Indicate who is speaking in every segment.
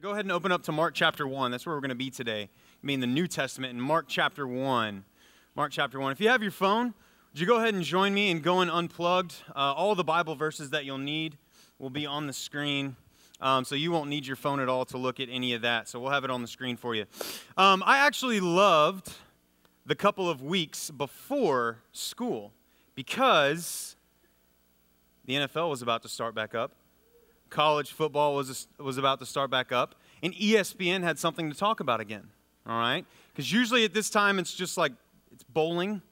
Speaker 1: Go ahead and open up to Mark chapter 1. That's where we're going to be today. I mean, the New Testament in Mark chapter 1. Mark chapter 1. If you have your phone, would you go ahead and join me in going unplugged? Uh, all the Bible verses that you'll need will be on the screen. Um, so you won't need your phone at all to look at any of that. So we'll have it on the screen for you. Um, I actually loved the couple of weeks before school because the NFL was about to start back up college football was, was about to start back up, and ESPN had something to talk about again, all right? Because usually at this time it's just like it's bowling,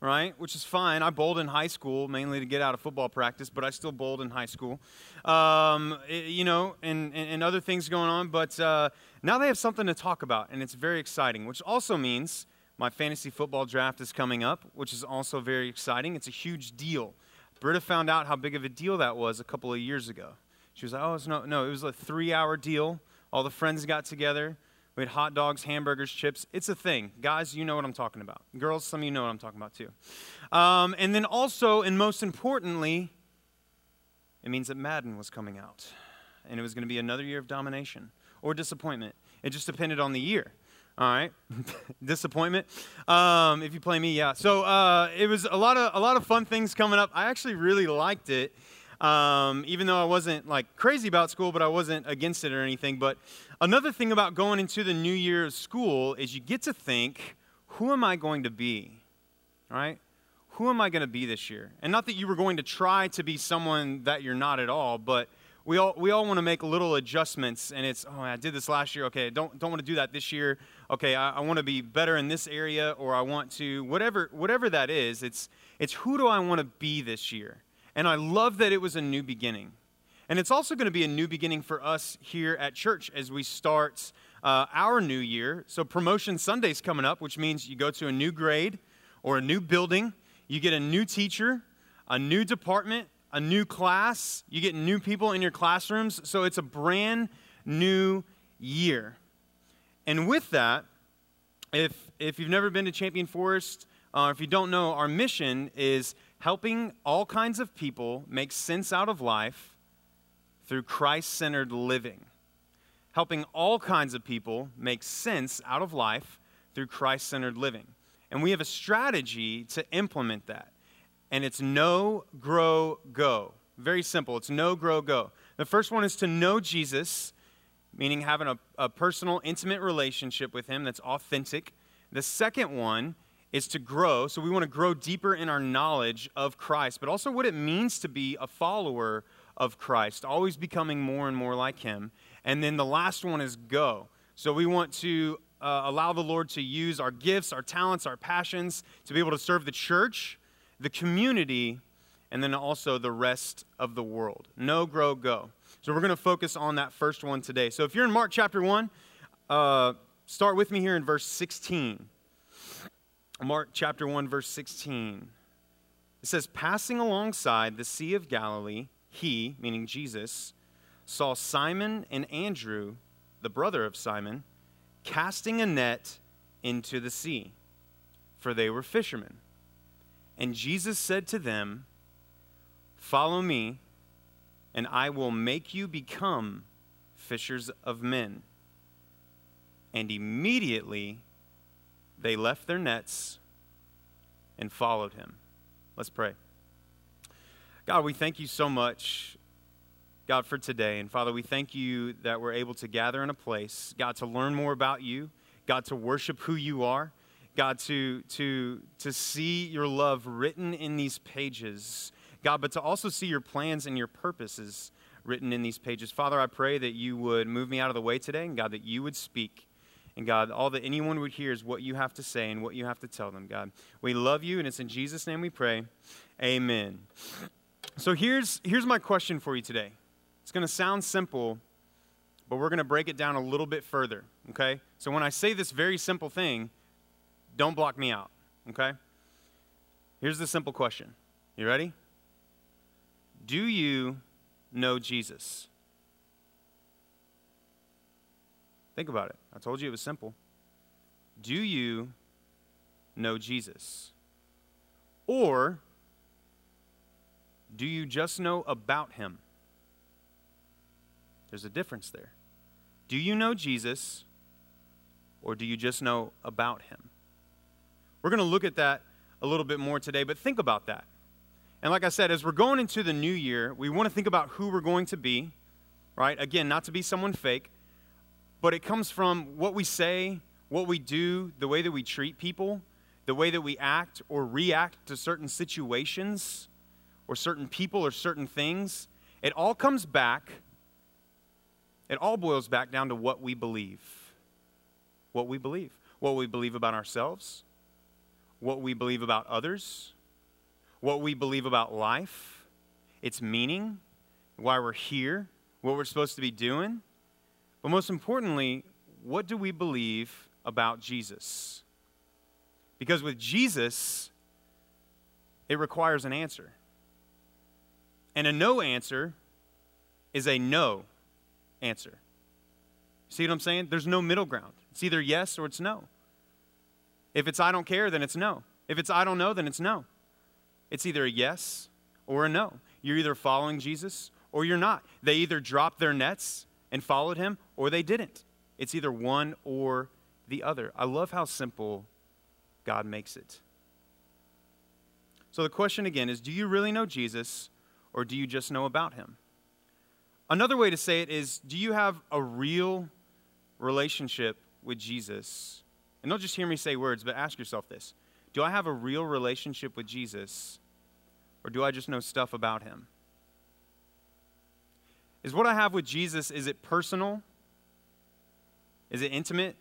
Speaker 1: right? Which is fine. I bowled in high school mainly to get out of football practice, but I still bowled in high school, um, it, you know, and, and, and, other things going on. But uh, now they have something to talk about, and it's very exciting, which also means my fantasy football draft is coming up, which is also very exciting. It's a huge deal. Britta found out how big of a deal that was a couple of years ago. She was like, oh, it's no, no, it was a three hour deal. All the friends got together. We had hot dogs, hamburgers, chips. It's a thing. Guys, you know what I'm talking about. Girls, some of you know what I'm talking about too. Um, and then also, and most importantly, it means that Madden was coming out. And it was going to be another year of domination or disappointment. It just depended on the year. All right, disappointment. Um, if you play me, yeah. So uh, it was a lot of a lot of fun things coming up. I actually really liked it, um, even though I wasn't like crazy about school, but I wasn't against it or anything. But another thing about going into the new year of school is you get to think, who am I going to be? Right? Who am I going to be this year? And not that you were going to try to be someone that you're not at all, but we all, we all want to make little adjustments. And it's, oh, I did this last year. Okay, don't, don't want to do that this year. Okay, I, I want to be better in this area, or I want to, whatever, whatever that is, it's, it's who do I want to be this year? And I love that it was a new beginning. And it's also going to be a new beginning for us here at church as we start uh, our new year. So, Promotion Sunday's coming up, which means you go to a new grade or a new building, you get a new teacher, a new department, a new class, you get new people in your classrooms. So, it's a brand new year. And with that, if, if you've never been to Champion Forest, uh, if you don't know, our mission is helping all kinds of people make sense out of life through Christ centered living. Helping all kinds of people make sense out of life through Christ centered living. And we have a strategy to implement that. And it's know, grow, go. Very simple. It's know, grow, go. The first one is to know Jesus, meaning having a, a personal, intimate relationship with Him that's authentic. The second one is to grow. So we want to grow deeper in our knowledge of Christ, but also what it means to be a follower of Christ, always becoming more and more like Him. And then the last one is go. So we want to uh, allow the Lord to use our gifts, our talents, our passions to be able to serve the church, the community, and then also the rest of the world. Know, grow, go. So we're going to focus on that first one today. So if you're in Mark chapter 1, uh, start with me here in verse 16. Mark chapter 1, verse 16. It says, Passing alongside the Sea of Galilee, he, meaning Jesus, saw Simon and Andrew, the brother of Simon, casting a net into the sea, for they were fishermen. And Jesus said to them, Follow me, and I will make you become fishers of men. And immediately they left their nets and followed him. Let's pray. God, we thank you so much, God, for today. And Father, we thank you that we're able to gather in a place, God, to learn more about you, God, to worship who you are, God, to, to, to see your love written in these pages, God, but to also see your plans and your purposes written in these pages. Father, I pray that you would move me out of the way today, and God, that you would speak. And God, all that anyone would hear is what you have to say and what you have to tell them, God. We love you, and it's in Jesus' name we pray. Amen. So here's, here's my question for you today. It's going to sound simple, but we're going to break it down a little bit further, okay? So when I say this very simple thing, don't block me out, okay? Here's the simple question. You ready? Do you know Jesus? Think about it. I told you it was simple. Do you know Jesus? Or do you just know about him? There's a difference there. Do you know Jesus or do you just know about him? We're going to look at that a little bit more today, but think about that. And like I said, as we're going into the new year, we want to think about who we're going to be, right? Again, not to be someone fake, but it comes from what we say, what we do, the way that we treat people, the way that we act or react to certain situations or certain people or certain things. It all comes back, it all boils back down to what we believe. What we believe. What we believe about ourselves, what we believe about others, what we believe about life, its meaning, why we're here, what we're supposed to be doing. But most importantly, what do we believe about Jesus? Because with Jesus, it requires an answer. And a no answer is a no answer. See what I'm saying? There's no middle ground. It's either yes or it's no. If it's I don't care, then it's no. If it's I don't know, then it's no. It's either a yes or a no. You're either following Jesus or you're not. They either drop their nets and followed him or they didn't. It's either one or the other. I love how simple God makes it. So the question again is do you really know Jesus or do you just know about him? Another way to say it is do you have a real relationship with Jesus? And don't just hear me say words, but ask yourself this Do I have a real relationship with Jesus or do I just know stuff about him? Is what I have with Jesus, is it personal? Is it intimate?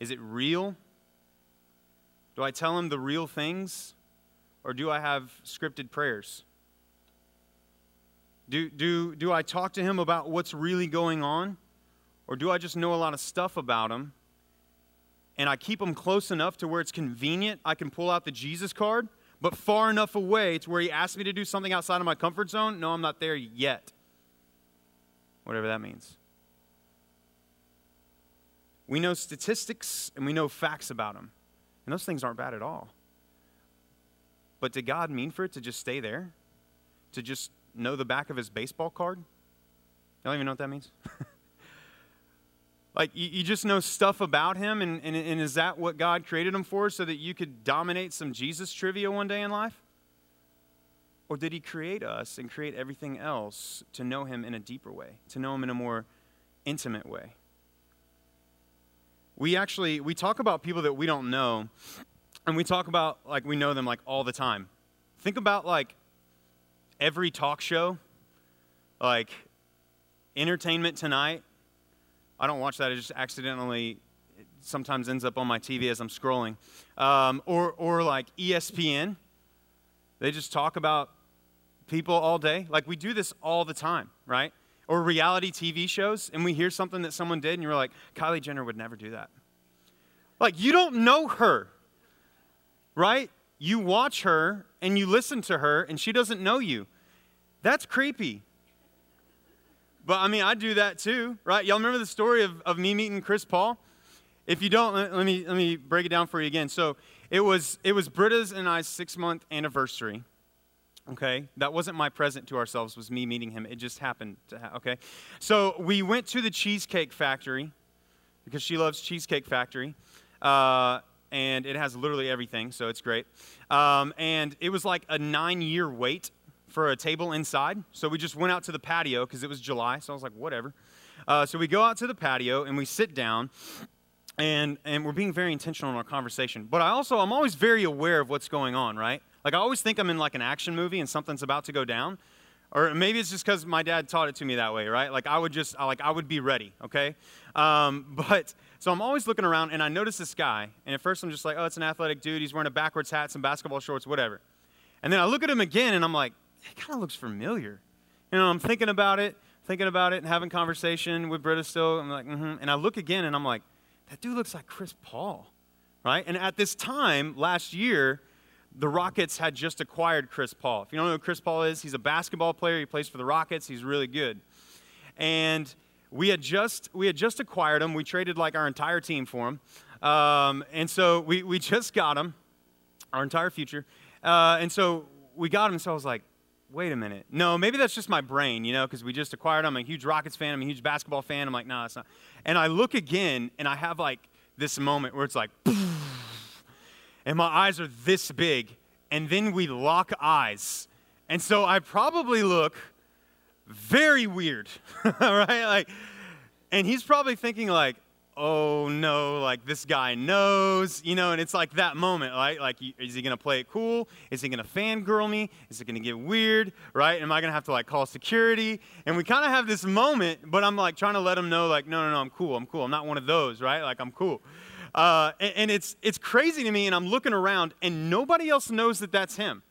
Speaker 1: Is it real? Do I tell him the real things? Or do I have scripted prayers? Do, do, do I talk to him about what's really going on? Or do I just know a lot of stuff about him? And I keep him close enough to where it's convenient. I can pull out the Jesus card, but far enough away to where he asks me to do something outside of my comfort zone. No, I'm not there yet. Whatever that means. We know statistics and we know facts about him. And those things aren't bad at all. But did God mean for it to just stay there? To just know the back of his baseball card? You don't even know what that means? like, you, you, just know stuff about him, and, and, and is that what God created him for so that you could dominate some Jesus trivia one day in life? Or did he create us and create everything else to know him in a deeper way, to know him in a more intimate way? we actually we talk about people that we don't know and we talk about like we know them like all the time. Think about like every talk show like entertainment tonight. I don't watch that it just accidentally sometimes ends up on my tv as i'm scrolling. Um, or, or like espn they just talk about people all day like we do this all the time right or reality TV shows and we hear something that someone did and you're like, Kylie Jenner would never do that. Like, you don't know her, right? You watch her and you listen to her and she doesn't know you. That's creepy. But I mean, I do that too, right? Y'all remember the story of, of me meeting Chris Paul? If you don't, let, me, let me break it down for you again. So it was, it was Britta's and I's six month anniversary okay? That wasn't my present to ourselves was me meeting him. It just happened ha- okay? So we went to the cheesecake factory because she loves cheesecake factory uh, and it has literally everything so it's great. Um, and it was like a nine year wait for a table inside. So we just went out to the patio because it was july so i was like whatever. Uh, so we go out to the patio and we sit down and, and we're being very intentional in our conversation. But i also i'm always very aware of what's going on right like I always think I'm in like an action movie and something's about to go down. Or maybe it's just because my dad taught it to me that way, right? Like I would just, like I would be ready, okay? Um, but so I'm always looking around and I notice this guy, and at first I'm just like, oh, it's an athletic dude. He's wearing a backwards hat, some basketball shorts, whatever. And then I look at him again and I'm like, it kind of looks familiar. You know, I'm thinking about it, thinking about it, and having conversation with Britta still. I'm like, mm-hmm. And I look again and I'm like, that dude looks like Chris Paul, right? And at this time last year, the Rockets had just acquired Chris Paul. If you don't know who Chris Paul is, he's a basketball player. He plays for the Rockets. He's really good. And we had just we had just acquired him. We traded like our entire team for him, um, and so we we just got him, our entire future. Uh, and so we got him. So I was like, wait a minute. No, maybe that's just my brain, you know, because we just acquired him. I'm a huge Rockets fan. I'm a huge basketball fan. I'm like, no, nah, it's not. And I look again, and I have like this moment where it's like, and my eyes are this big, and then we lock eyes. And so I probably look very weird, right? Like, and he's probably thinking like, oh no, like this guy knows, you know, and it's like that moment, right? Like, is he gonna play it cool? Is he gonna fangirl me? Is it gonna get weird, right? Am I gonna have to like call security? And we kind of have this moment, but I'm like trying to let him know, like, no, no, no, I'm cool, I'm cool. I'm not one of those, right? Like, I'm cool. Uh, and, and it's it's crazy to me, and I'm looking around, and nobody else knows that that's him.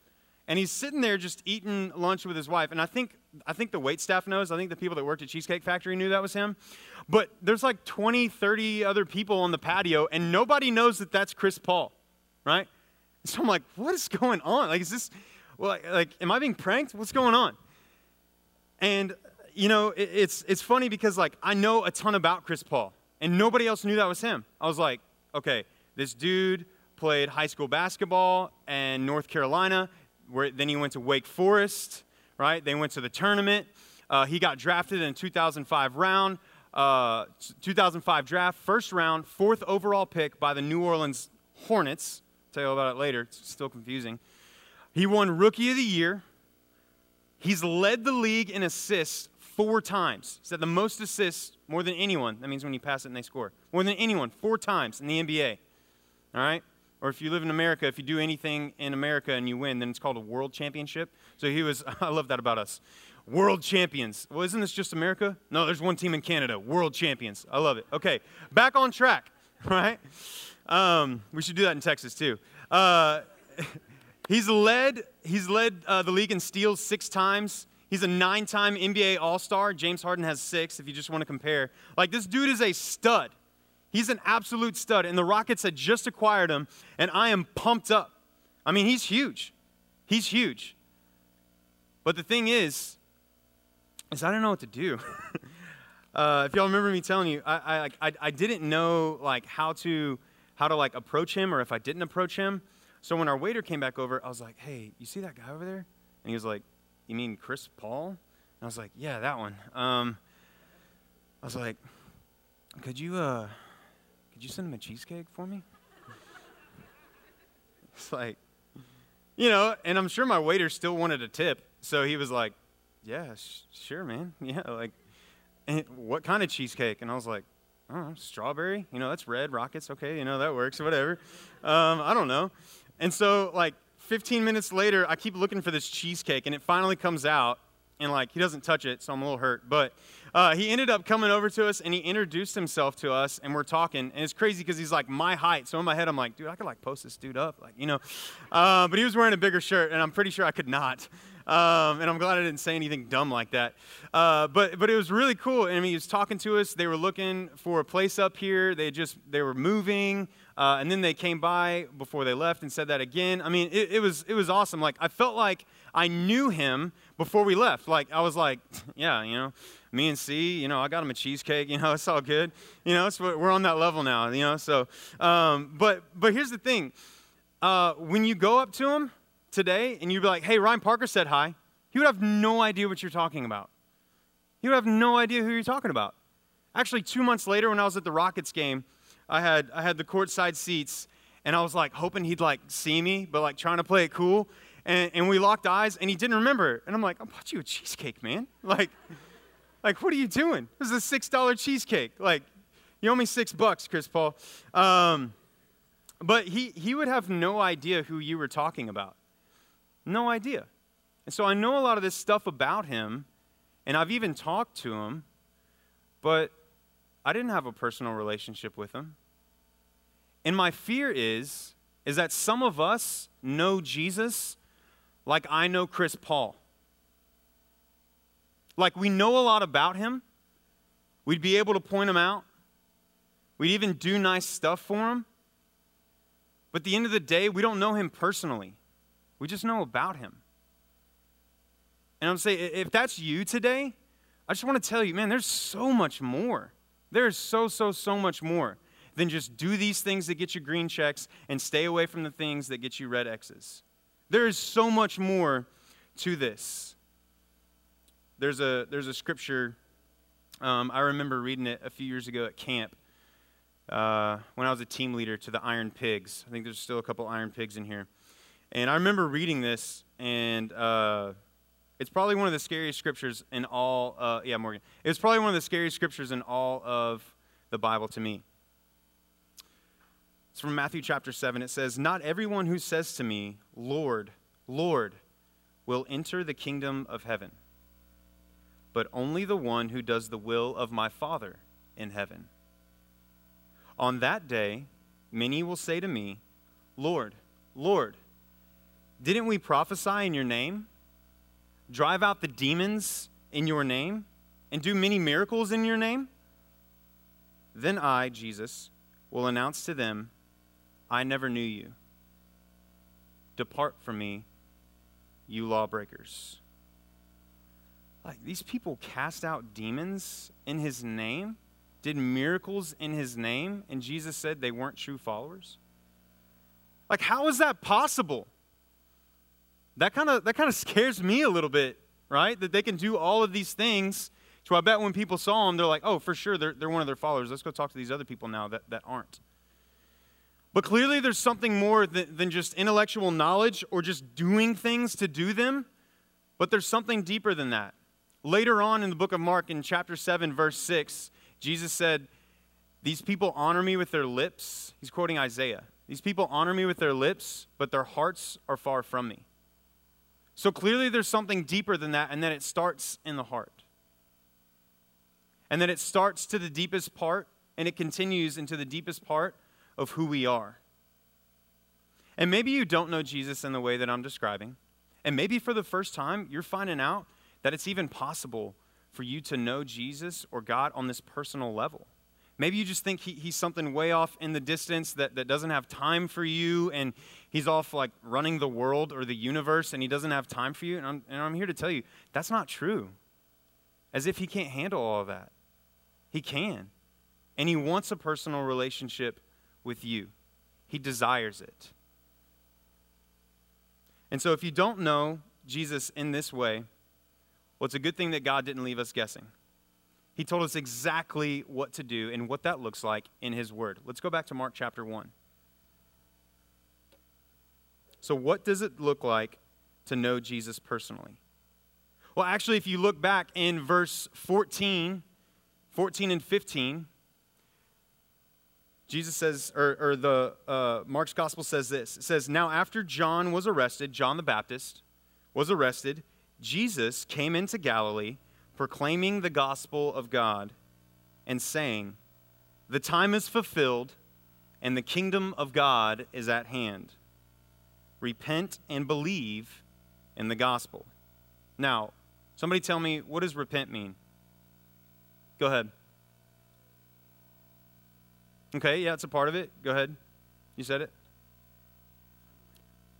Speaker 1: And he's sitting there just eating lunch with his wife. And I think, I think the wait staff knows. I think the people that worked at Cheesecake Factory knew that was him. But there's like 20, 30 other people on the patio, and nobody knows that that's Chris Paul, right? So I'm like, what is going on? Like, is this, well, like, am I being pranked? What's going on? And, you know, it, it's, it's funny because, like, I know a ton about Chris Paul, and nobody else knew that was him. I was like, okay, this dude played high school basketball in North Carolina where, then he went to Wake Forest, right? They went to the tournament. Uh, he got drafted in 2005 round, uh, 2005 draft, first round, fourth overall pick by the New Orleans Hornets. I'll tell you about it later. It's still confusing. He won Rookie of the Year. He's led the league in assists four times. He's had the most assists more than anyone. That means when you pass it and they score. More than anyone, four times in the NBA. All right? Or if you live in America, if you do anything in America and you win, then it's called a world championship. So he was, I love that about us. World champions. Well, isn't this just America? No, there's one team in Canada, world champions. I love it. Okay, back on track, right? Um, we should do that in Texas too. Uh, he's led, he's led uh, the league in steals six times. He's a nine time NBA All Star. James Harden has six, if you just want to compare. Like, this dude is a stud. He's an absolute stud, and the Rockets had just acquired him, and I am pumped up. I mean, he's huge. He's huge. But the thing is, is I don't know what to do. uh, if y'all remember me telling you, I, I, I, I didn't know like how to how to like approach him, or if I didn't approach him. So when our waiter came back over, I was like, "Hey, you see that guy over there?" And he was like, "You mean Chris Paul?" And I was like, "Yeah, that one." Um, I was like, "Could you uh?" Could you send him a cheesecake for me? it's like, you know, and I'm sure my waiter still wanted a tip. So he was like, yeah, sh- sure, man. Yeah, like, what kind of cheesecake? And I was like, oh, strawberry. You know, that's red, rockets. Okay, you know, that works, whatever. Um, I don't know. And so, like, 15 minutes later, I keep looking for this cheesecake, and it finally comes out, and, like, he doesn't touch it, so I'm a little hurt. But uh, he ended up coming over to us and he introduced himself to us and we're talking and it's crazy because he's like my height. So in my head i'm like dude i could like post this dude up like you know? Uh, but he was wearing a bigger shirt and i'm pretty sure i could not. Um, and i'm glad i didn't say anything dumb like that. Uh, but but it was really cool. I mean, he was talking to us. They were looking for a place up here. They just they were moving uh, and then they came by before they left and said that again i mean it, it was it was awesome like i felt like i knew him before we left like i was like yeah you know me and C, you know, I got him a cheesecake. You know, it's all good. You know, so we're on that level now. You know, so um, but but here's the thing: uh, when you go up to him today and you be like, "Hey, Ryan Parker said hi," he would have no idea what you're talking about. He would have no idea who you're talking about. Actually, two months later, when I was at the Rockets game, I had I had the courtside seats, and I was like hoping he'd like see me, but like trying to play it cool. And, and we locked eyes, and he didn't remember. And I'm like, I bought you a cheesecake, man. Like. Like, what are you doing? This is a $6 cheesecake. Like, you owe me six bucks, Chris Paul. Um, but he, he would have no idea who you were talking about. No idea. And so I know a lot of this stuff about him, and I've even talked to him, but I didn't have a personal relationship with him. And my fear is, is that some of us know Jesus like I know Chris Paul. Like we know a lot about him. We'd be able to point him out. We'd even do nice stuff for him. But at the end of the day, we don't know him personally. We just know about him. And I'm saying, if that's you today, I just want to tell you, man, there's so much more. There's so, so, so much more than just do these things that get you green checks and stay away from the things that get you red X's. There is so much more to this. There's a, there's a scripture, um, I remember reading it a few years ago at camp uh, when I was a team leader to the Iron Pigs. I think there's still a couple Iron Pigs in here. And I remember reading this, and uh, it's probably one of the scariest scriptures in all, uh, yeah, Morgan. It's probably one of the scariest scriptures in all of the Bible to me. It's from Matthew chapter 7. It says, Not everyone who says to me, Lord, Lord, will enter the kingdom of heaven, but only the one who does the will of my Father in heaven. On that day, many will say to me, Lord, Lord, didn't we prophesy in your name, drive out the demons in your name, and do many miracles in your name? Then I, Jesus, will announce to them, I never knew you. Depart from me, you lawbreakers. Like these people cast out demons in his name, did miracles in his name, and Jesus said they weren't true followers? Like, how is that possible? That kind of that kind of scares me a little bit, right? That they can do all of these things. So I bet when people saw them, they're like, oh, for sure, they're, they're one of their followers. Let's go talk to these other people now that, that aren't. But clearly, there's something more than, than just intellectual knowledge or just doing things to do them, but there's something deeper than that. Later on in the book of Mark, in chapter 7, verse 6, Jesus said, These people honor me with their lips. He's quoting Isaiah. These people honor me with their lips, but their hearts are far from me. So clearly, there's something deeper than that, and then it starts in the heart. And then it starts to the deepest part, and it continues into the deepest part of who we are. And maybe you don't know Jesus in the way that I'm describing. And maybe for the first time, you're finding out that it's even possible for you to know Jesus or God on this personal level. Maybe you just think he, he's something way off in the distance that, that doesn't have time for you, and he's off like running the world or the universe, and he doesn't have time for you. And I'm, and I'm here to tell you that's not true. As if he can't handle all that. He can. And he wants a personal relationship with you, he desires it. And so, if you don't know Jesus in this way, well, it's a good thing that God didn't leave us guessing. He told us exactly what to do and what that looks like in His Word. Let's go back to Mark chapter 1. So, what does it look like to know Jesus personally? Well, actually, if you look back in verse 14, 14 and 15, Jesus says, or, or the uh, Mark's gospel says this. It says, Now after John was arrested, John the Baptist was arrested, Jesus came into Galilee, proclaiming the gospel of God and saying, The time is fulfilled, and the kingdom of God is at hand. Repent and believe in the gospel. Now, somebody tell me, what does repent mean? Go ahead. Okay, yeah, it's a part of it. Go ahead. You said it.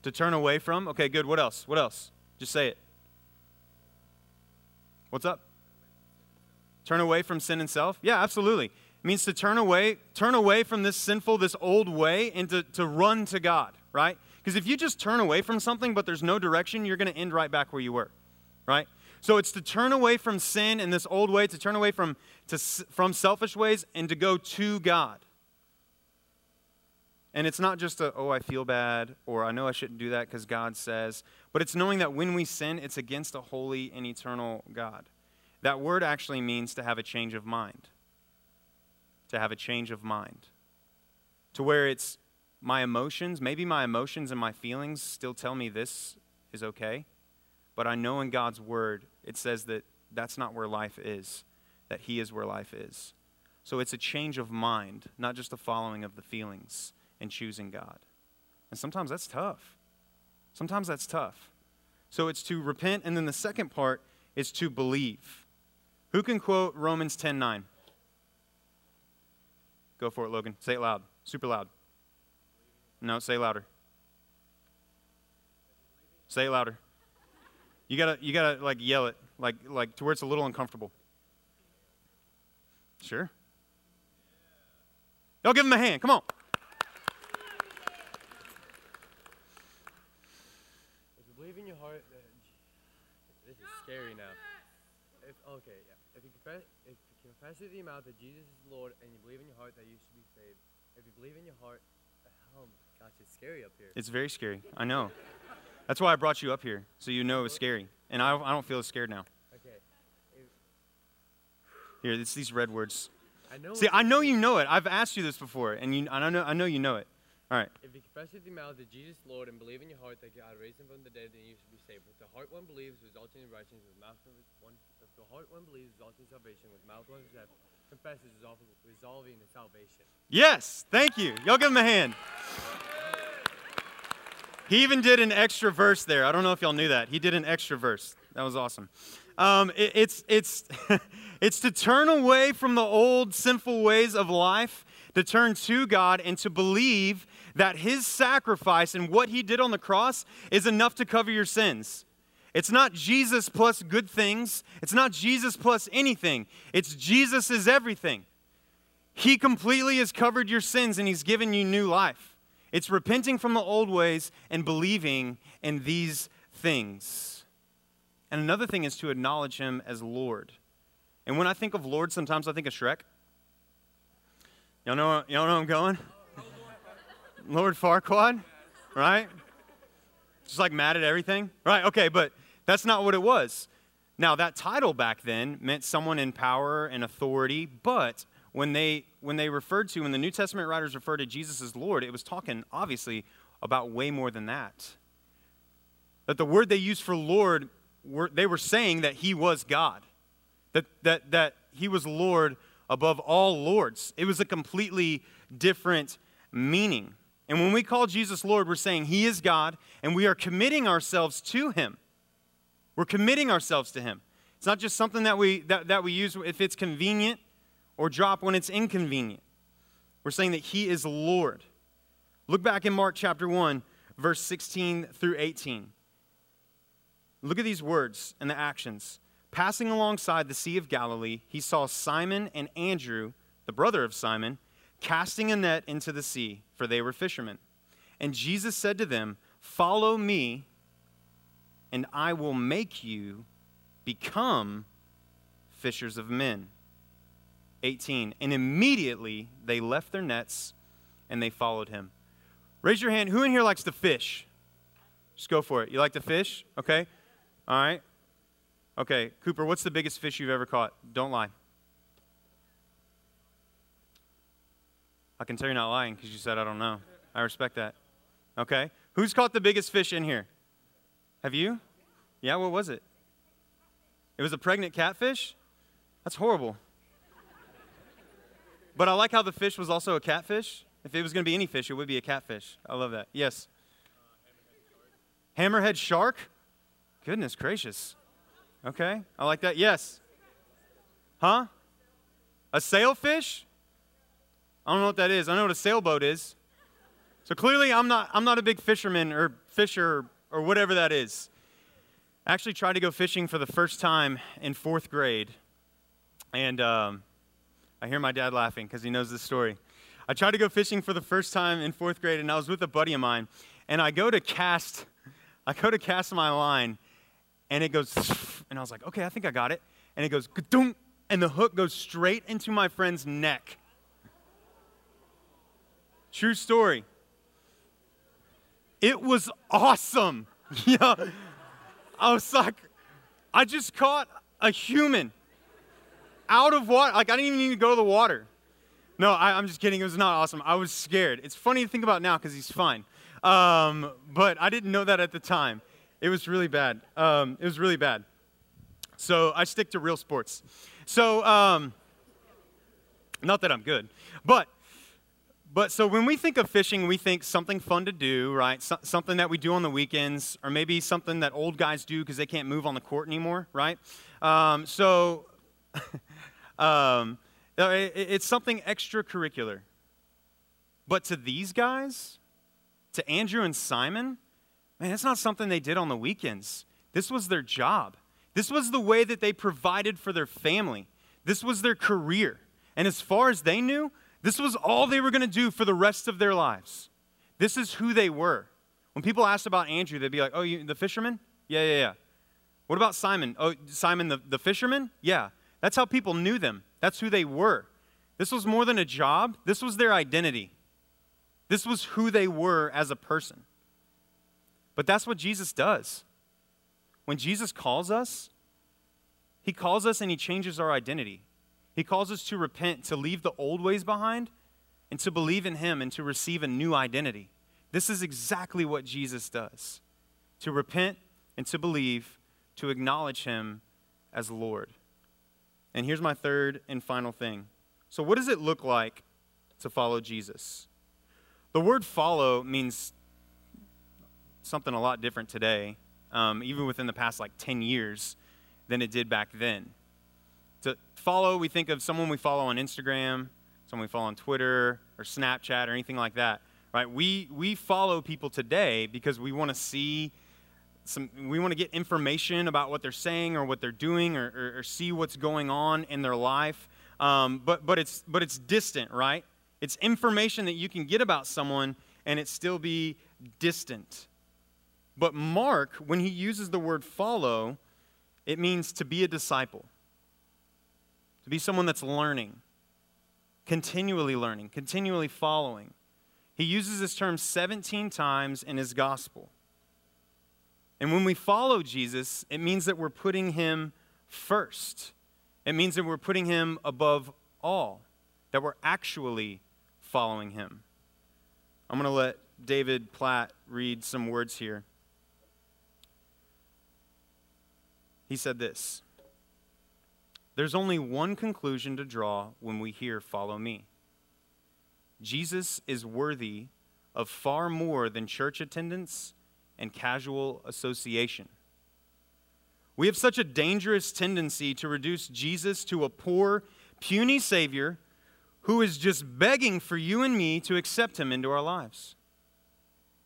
Speaker 1: To turn away from. Okay, good. What else? What else? Just say it. What's up? Turn away from sin and self? Yeah, absolutely. It means to turn away, turn away from this sinful, this old way, and to, to run to God, right? Because if you just turn away from something but there's no direction, you're going to end right back where you were, right? So it's to turn away from sin and this old way, to turn away from, to, from selfish ways, and to go to God. And it's not just a, oh, I feel bad, or I know I shouldn't do that because God says, but it's knowing that when we sin, it's against a holy and eternal God. That word actually means to have a change of mind. To have a change of mind. To where it's my emotions, maybe my emotions and my feelings still tell me this is okay, but I know in God's word it says that that's not where life is, that He is where life is. So it's a change of mind, not just a following of the feelings and choosing God. And sometimes that's tough. Sometimes that's tough. So it's to repent, and then the second part is to believe. Who can quote Romans 10 9? Go for it, Logan. Say it loud. Super loud. No, say louder. Say it louder. You gotta you gotta like yell it, like like to where it's a little uncomfortable. Sure. Y'all give him a hand. Come on.
Speaker 2: this is scary now. If okay, yeah. If you confess, if you confess with your mouth that Jesus is Lord and you believe in your heart that you should be saved, if you believe in your heart, oh my gosh, it's scary up here.
Speaker 1: It's very scary. I know. That's why I brought you up here, so you know it's scary. And I, I don't feel as scared now.
Speaker 2: Okay. If,
Speaker 1: Here, it's these red words.
Speaker 2: I know.
Speaker 1: See, I know you know it. I've asked you this before, and you, I know, I know you know it. All right.
Speaker 2: If you confess with your mouth that Jesus is Lord and believe in your heart that God raised him from the dead, then you should be saved. With the heart one believes, resulting in righteousness. With mouth one, with the heart one believes, resulting in salvation. With mouth one confesses, resolving, resolving in salvation.
Speaker 1: Yes, thank you. Y'all give him a hand. He even did an extra verse there. I don't know if y'all knew that. He did an extra verse. That was awesome. Um, it, it's it's it's to turn away from the old sinful ways of life, to turn to God, and to believe that His sacrifice and what He did on the cross is enough to cover your sins. It's not Jesus plus good things. It's not Jesus plus anything. It's Jesus is everything. He completely has covered your sins and He's given you new life. It's repenting from the old ways and believing in these things. And another thing is to acknowledge Him as Lord. And when I think of Lord, sometimes I think of Shrek. Y'all know, y'all know where I'm going? Lord Farquaad, right? Just like mad at everything, right? Okay, but that's not what it was. Now, that title back then meant someone in power and authority, but when they when they referred to when the New Testament writers referred to Jesus as Lord, it was talking obviously about way more than that. That the word they used for Lord, were, they were saying that he was God, that that that he was Lord above all lords. It was a completely different meaning. And when we call Jesus Lord, we're saying he is God, and we are committing ourselves to him. We're committing ourselves to him. It's not just something that we that, that we use if it's convenient or drop when it's inconvenient. We're saying that He is Lord. Look back in Mark chapter 1, verse 16 through 18. Look at these words and the actions. Passing alongside the Sea of Galilee, he saw Simon and Andrew, the brother of Simon, casting a net into the sea, for they were fishermen. And Jesus said to them, Follow me, and I will make you become fishers of men. 18. And immediately they left their nets and they followed him. Raise your hand. Who in here likes to fish? Just go for it. You like to fish? Okay. All right. Okay. Cooper, what's the biggest fish you've ever caught? Don't lie. I can tell you're not lying because you said I don't know. I respect that. Okay. Who's caught the biggest fish in here? Have you? Yeah, what was it? It was a pregnant catfish? That's horrible. But I like how the fish was also a catfish. If it was going to be any fish, it would be a catfish. I love that. Yes. Hammerhead shark? Goodness gracious. Okay, I like that. Yes. Huh? A sailfish? I don't know what that is. I know what a sailboat is. So clearly, I'm not, I'm not a big fisherman or fisher or whatever that is. I actually tried to go fishing for the first time in fourth grade. And um, I hear my dad laughing because he knows this story. I tried to go fishing for the first time in fourth grade, and I was with a buddy of mine. And I go to cast, I go to cast my line, and it goes, and I was like, okay, I think I got it. And it goes, and the hook goes straight into my friend's neck. True story. It was awesome. yeah. I was like, I just caught a human out of water. Like, I didn't even need to go to the water. No, I, am just kidding. It was not awesome. I was scared. It's funny to think about now because he's fine. Um, but I didn't know that at the time. It was really bad. Um, it was really bad. So I stick to real sports. So, um, not that I'm good, but but so when we think of fishing, we think something fun to do, right? So, something that we do on the weekends, or maybe something that old guys do because they can't move on the court anymore, right? Um, so um, it, it's something extracurricular. But to these guys, to Andrew and Simon, man, it's not something they did on the weekends. This was their job. This was the way that they provided for their family. This was their career. And as far as they knew, this was all they were going to do for the rest of their lives. This is who they were. When people asked about Andrew, they'd be like, Oh, you, the fisherman? Yeah, yeah, yeah. What about Simon? Oh, Simon the, the fisherman? Yeah. That's how people knew them. That's who they were. This was more than a job, this was their identity. This was who they were as a person. But that's what Jesus does. When Jesus calls us, he calls us and he changes our identity. He calls us to repent, to leave the old ways behind, and to believe in him and to receive a new identity. This is exactly what Jesus does to repent and to believe, to acknowledge him as Lord. And here's my third and final thing. So, what does it look like to follow Jesus? The word follow means something a lot different today, um, even within the past like 10 years, than it did back then. To follow, we think of someone we follow on Instagram, someone we follow on Twitter or Snapchat or anything like that, right? We, we follow people today because we want to see some, we want to get information about what they're saying or what they're doing or, or, or see what's going on in their life. Um, but, but, it's, but it's distant, right? It's information that you can get about someone and it still be distant. But Mark, when he uses the word follow, it means to be a disciple, to be someone that's learning, continually learning, continually following. He uses this term 17 times in his gospel. And when we follow Jesus, it means that we're putting him first. It means that we're putting him above all, that we're actually following him. I'm going to let David Platt read some words here. He said this There's only one conclusion to draw when we hear, Follow me. Jesus is worthy of far more than church attendance and casual association. We have such a dangerous tendency to reduce Jesus to a poor, puny Savior who is just begging for you and me to accept him into our lives,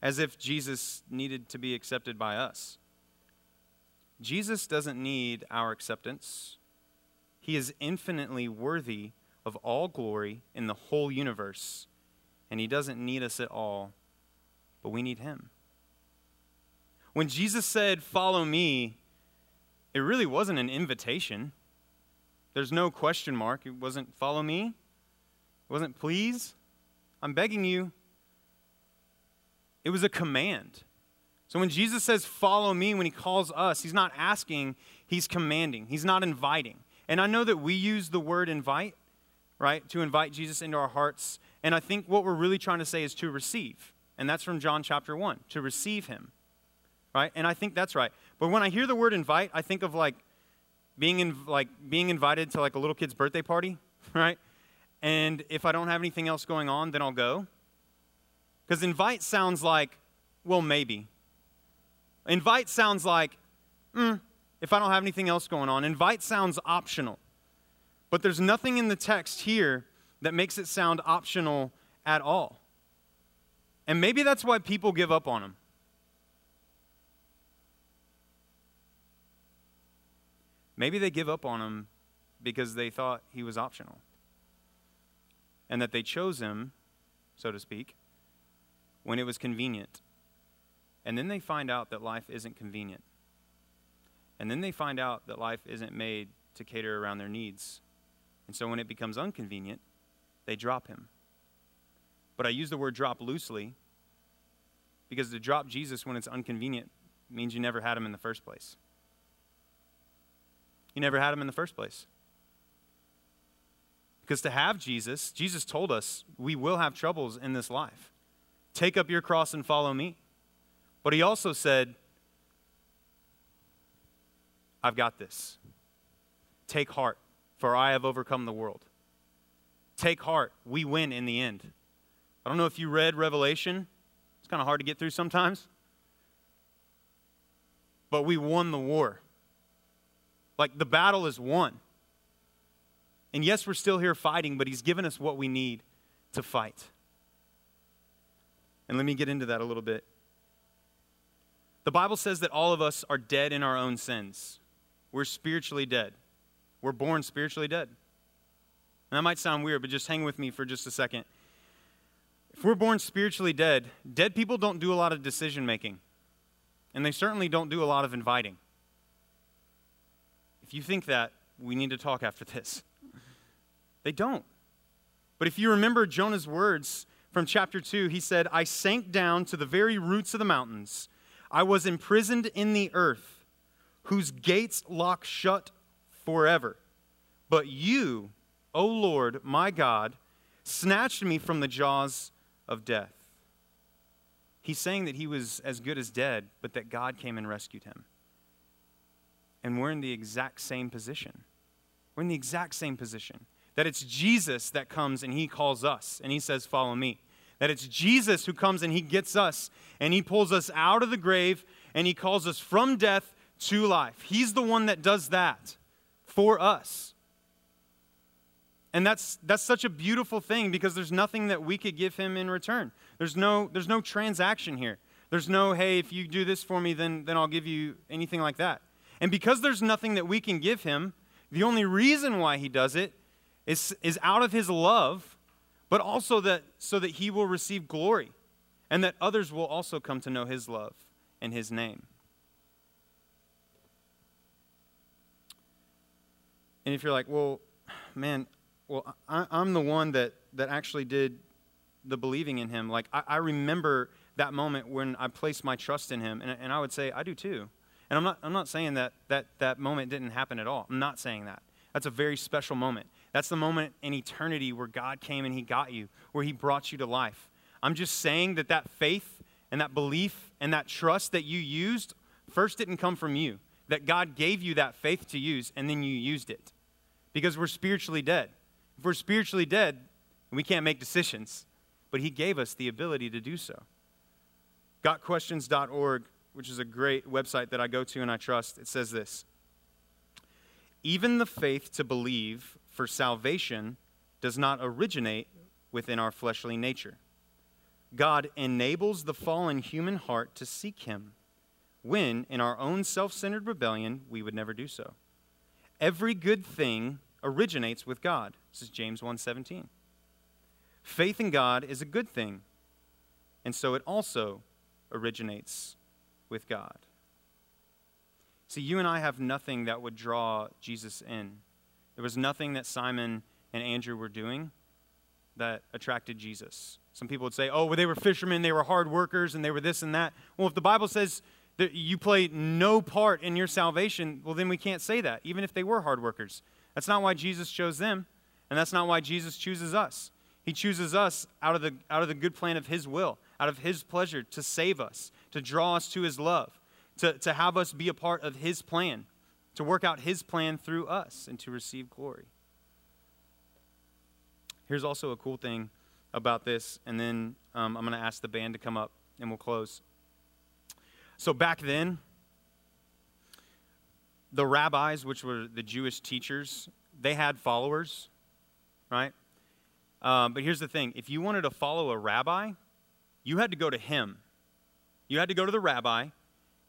Speaker 1: as if Jesus needed to be accepted by us. Jesus doesn't need our acceptance. He is infinitely worthy of all glory in the whole universe, and He doesn't need us at all, but we need Him. When Jesus said, Follow me, it really wasn't an invitation. There's no question mark. It wasn't, Follow me. It wasn't, Please. I'm begging you. It was a command. So when Jesus says, Follow me, when he calls us, he's not asking, he's commanding, he's not inviting. And I know that we use the word invite, right, to invite Jesus into our hearts. And I think what we're really trying to say is to receive. And that's from John chapter 1, to receive him, right? And I think that's right. But when I hear the word invite, I think of like being, in, like being invited to like a little kid's birthday party, right? And if I don't have anything else going on, then I'll go. Because invite sounds like, well, maybe. Invite sounds like, mm, if I don't have anything else going on. Invite sounds optional. But there's nothing in the text here that makes it sound optional at all. And maybe that's why people give up on him. Maybe they give up on him because they thought he was optional. And that they chose him, so to speak, when it was convenient. And then they find out that life isn't convenient. And then they find out that life isn't made to cater around their needs. And so when it becomes inconvenient, they drop him. But I use the word drop loosely because to drop Jesus when it's inconvenient means you never had him in the first place. You never had him in the first place. Because to have Jesus, Jesus told us we will have troubles in this life. Take up your cross and follow me. But he also said, I've got this. Take heart, for I have overcome the world. Take heart, we win in the end. I don't know if you read Revelation, it's kind of hard to get through sometimes. But we won the war. Like the battle is won. And yes, we're still here fighting, but He's given us what we need to fight. And let me get into that a little bit. The Bible says that all of us are dead in our own sins. We're spiritually dead. We're born spiritually dead. And that might sound weird, but just hang with me for just a second. If we're born spiritually dead, dead people don't do a lot of decision making. And they certainly don't do a lot of inviting. If you think that, we need to talk after this. They don't. But if you remember Jonah's words from chapter 2, he said, I sank down to the very roots of the mountains. I was imprisoned in the earth, whose gates lock shut forever. But you, O Lord, my God, snatched me from the jaws of death. He's saying that he was as good as dead, but that God came and rescued him. And we're in the exact same position. We're in the exact same position. That it's Jesus that comes and he calls us and he says, Follow me. That it's Jesus who comes and he gets us and he pulls us out of the grave and he calls us from death to life. He's the one that does that for us. And that's, that's such a beautiful thing because there's nothing that we could give him in return. There's no, there's no transaction here. There's no, hey, if you do this for me, then, then I'll give you anything like that. And because there's nothing that we can give him, the only reason why he does it is, is out of his love, but also that so that he will receive glory and that others will also come to know his love and his name. And if you're like, well, man, well, I, am the one that, that actually did the believing in him. Like, I, I, remember that moment when I placed my trust in him, and, and I would say, I do too. And I'm not, I'm not saying that, that that moment didn't happen at all. I'm not saying that. That's a very special moment. That's the moment in eternity where God came and he got you, where he brought you to life. I'm just saying that that faith and that belief and that trust that you used first didn't come from you, that God gave you that faith to use, and then you used it. Because we're spiritually dead. If we're spiritually dead, we can't make decisions, but He gave us the ability to do so. GotQuestions.org, which is a great website that I go to and I trust, it says this Even the faith to believe for salvation does not originate within our fleshly nature. God enables the fallen human heart to seek Him when, in our own self centered rebellion, we would never do so. Every good thing originates with God. This is James 1:17. Faith in God is a good thing, and so it also originates with God. See, you and I have nothing that would draw Jesus in. There was nothing that Simon and Andrew were doing that attracted Jesus. Some people would say, oh, well, they were fishermen, they were hard workers, and they were this and that. Well, if the Bible says that you play no part in your salvation, well, then we can't say that, even if they were hard workers. That's not why Jesus chose them, and that's not why Jesus chooses us. He chooses us out of the, out of the good plan of His will, out of His pleasure to save us, to draw us to His love, to, to have us be a part of His plan, to work out His plan through us, and to receive glory. Here's also a cool thing about this, and then um, I'm going to ask the band to come up and we'll close. So back then, the rabbis, which were the Jewish teachers, they had followers, right? Um, but here's the thing if you wanted to follow a rabbi, you had to go to him. You had to go to the rabbi,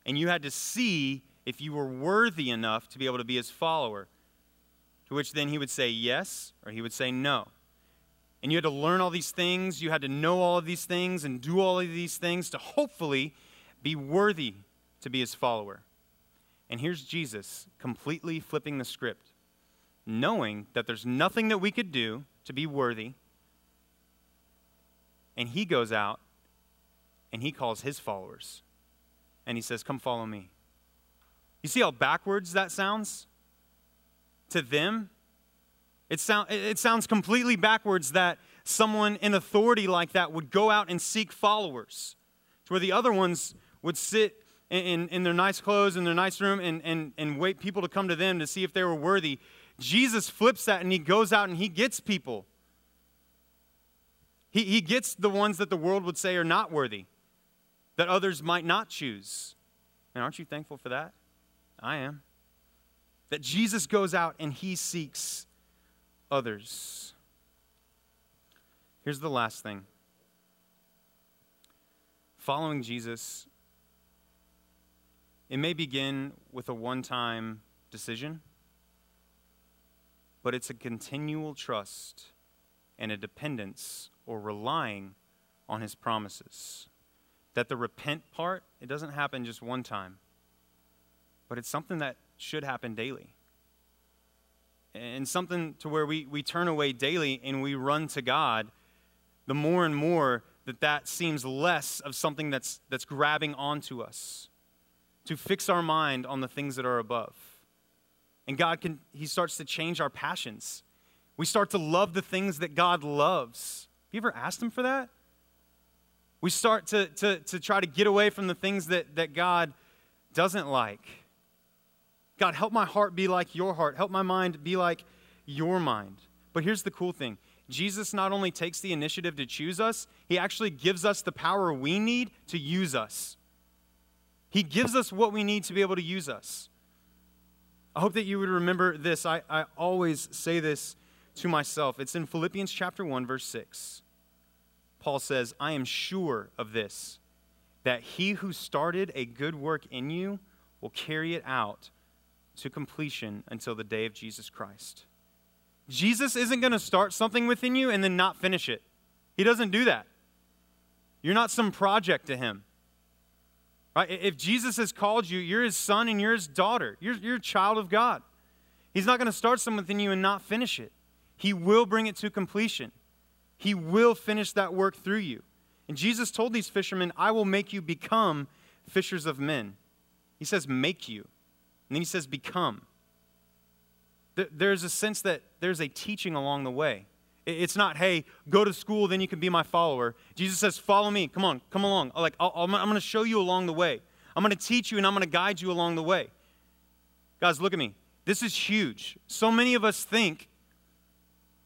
Speaker 1: and you had to see if you were worthy enough to be able to be his follower. To which then he would say yes, or he would say no. And you had to learn all these things, you had to know all of these things, and do all of these things to hopefully be worthy to be his follower. And here's Jesus completely flipping the script, knowing that there's nothing that we could do to be worthy. And he goes out and he calls his followers and he says, Come follow me. You see how backwards that sounds? To them, it, sound, it sounds completely backwards that someone in authority like that would go out and seek followers, to where the other ones would sit in, in, their nice clothes in their nice room and, and, and wait people to come to them to see if they were worthy. Jesus flips that and he goes out and he gets people. He, he gets the ones that the world would say are not worthy, that others might not choose. And aren't you thankful for that? I am. That Jesus goes out and he seeks others. Here's the last thing following Jesus it may begin with a one time decision, but it's a continual trust and a dependence or relying on his promises. That the repent part, it doesn't happen just one time, but it's something that should happen daily. and something to where we, we turn away daily and we run to God, the more and more that that seems less of something that's, that's grabbing onto us to fix our mind on the things that are above. And God can, He starts to change our passions. We start to love the things that God loves. Have you ever asked Him for that? We start to, to, to try to get away from the things that, that God doesn't like. God, help my heart be like your heart. Help my mind be like your mind. But here's the cool thing Jesus not only takes the initiative to choose us, he actually gives us the power we need to use us. He gives us what we need to be able to use us. I hope that you would remember this. I, I always say this to myself. It's in Philippians chapter 1, verse 6. Paul says, I am sure of this, that he who started a good work in you will carry it out to completion until the day of Jesus Christ. Jesus isn't going to start something within you and then not finish it. He doesn't do that. You're not some project to him. Right? If Jesus has called you, you're his son and you're his daughter. You're, you're a child of God. He's not going to start something within you and not finish it. He will bring it to completion. He will finish that work through you. And Jesus told these fishermen, I will make you become fishers of men. He says, make you. And then he says, become. There's a sense that there's a teaching along the way. It's not, hey, go to school, then you can be my follower. Jesus says, follow me. Come on, come along. Like, i am going to show you along the way. I'm going to teach you and I'm going to guide you along the way. Guys, look at me. This is huge. So many of us think,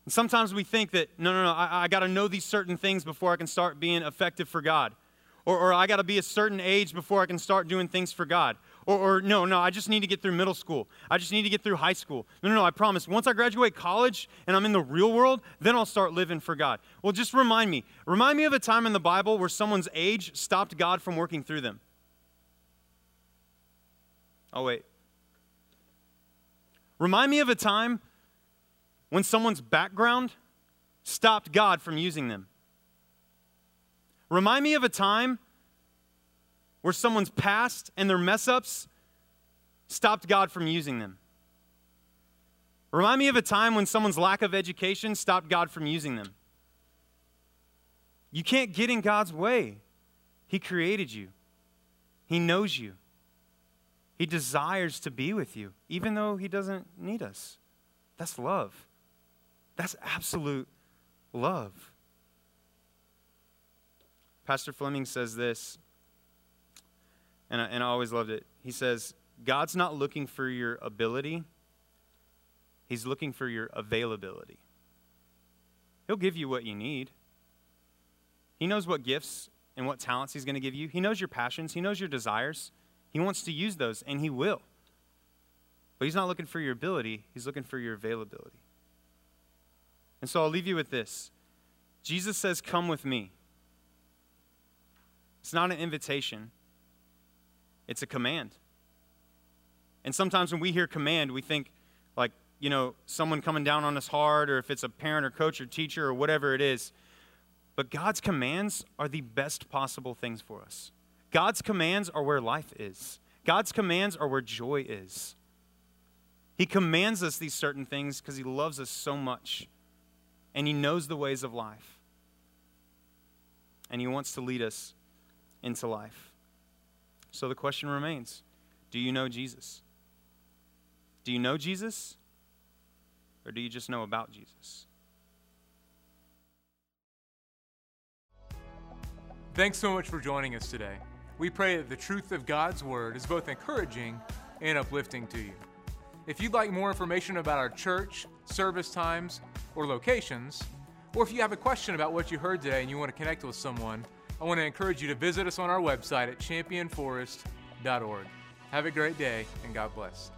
Speaker 1: and sometimes we think that, no, no, no, I, I got to know these certain things before I can start being effective for God. Or, or I got to be a certain age before I can start doing things for God. Or, or, no, no, I just need to get through middle school. I just need to get through high school. No, no, no, I promise. Once I graduate college and I'm in the real world, then I'll start living for God. Well, just remind me. Remind me of a time in the Bible where someone's age stopped God from working through them. Oh, wait. Remind me of a time when someone's background stopped God from using them. Remind me of a time where someone's past and their mess ups stopped God from using them. Remind me of a time when someone's lack of education stopped God from using them. You can't get in God's way. He created you, He knows you, He desires to be with you, even though He doesn't need us. That's love. That's absolute love. Pastor Fleming says this and I, and I always loved it. He says, God's not looking for your ability, He's looking for your availability. He'll give you what you need. He knows what gifts and what talents He's going to give you. He knows your passions, He knows your desires. He wants to use those, and He will. But He's not looking for your ability, He's looking for your availability. And so I'll leave you with this Jesus says, Come with me. It's not an invitation, it's a command. And sometimes when we hear command, we think like, you know, someone coming down on us hard, or if it's a parent or coach or teacher or whatever it is. But God's commands are the best possible things for us. God's commands are where life is, God's commands are where joy is. He commands us these certain things because He loves us so much and He knows the ways of life. And He wants to lead us into life. So the question remains Do you know Jesus? Do you know Jesus? Or do you just know about Jesus?
Speaker 3: Thanks so much for joining us today. We pray that the truth of God's Word is both encouraging and uplifting to you. If you'd like more information about our church, service times, or locations, or if you have a question about what you heard today and you want to connect with someone, I want to encourage you to visit us on our website at championforest.org. Have a great day and God bless.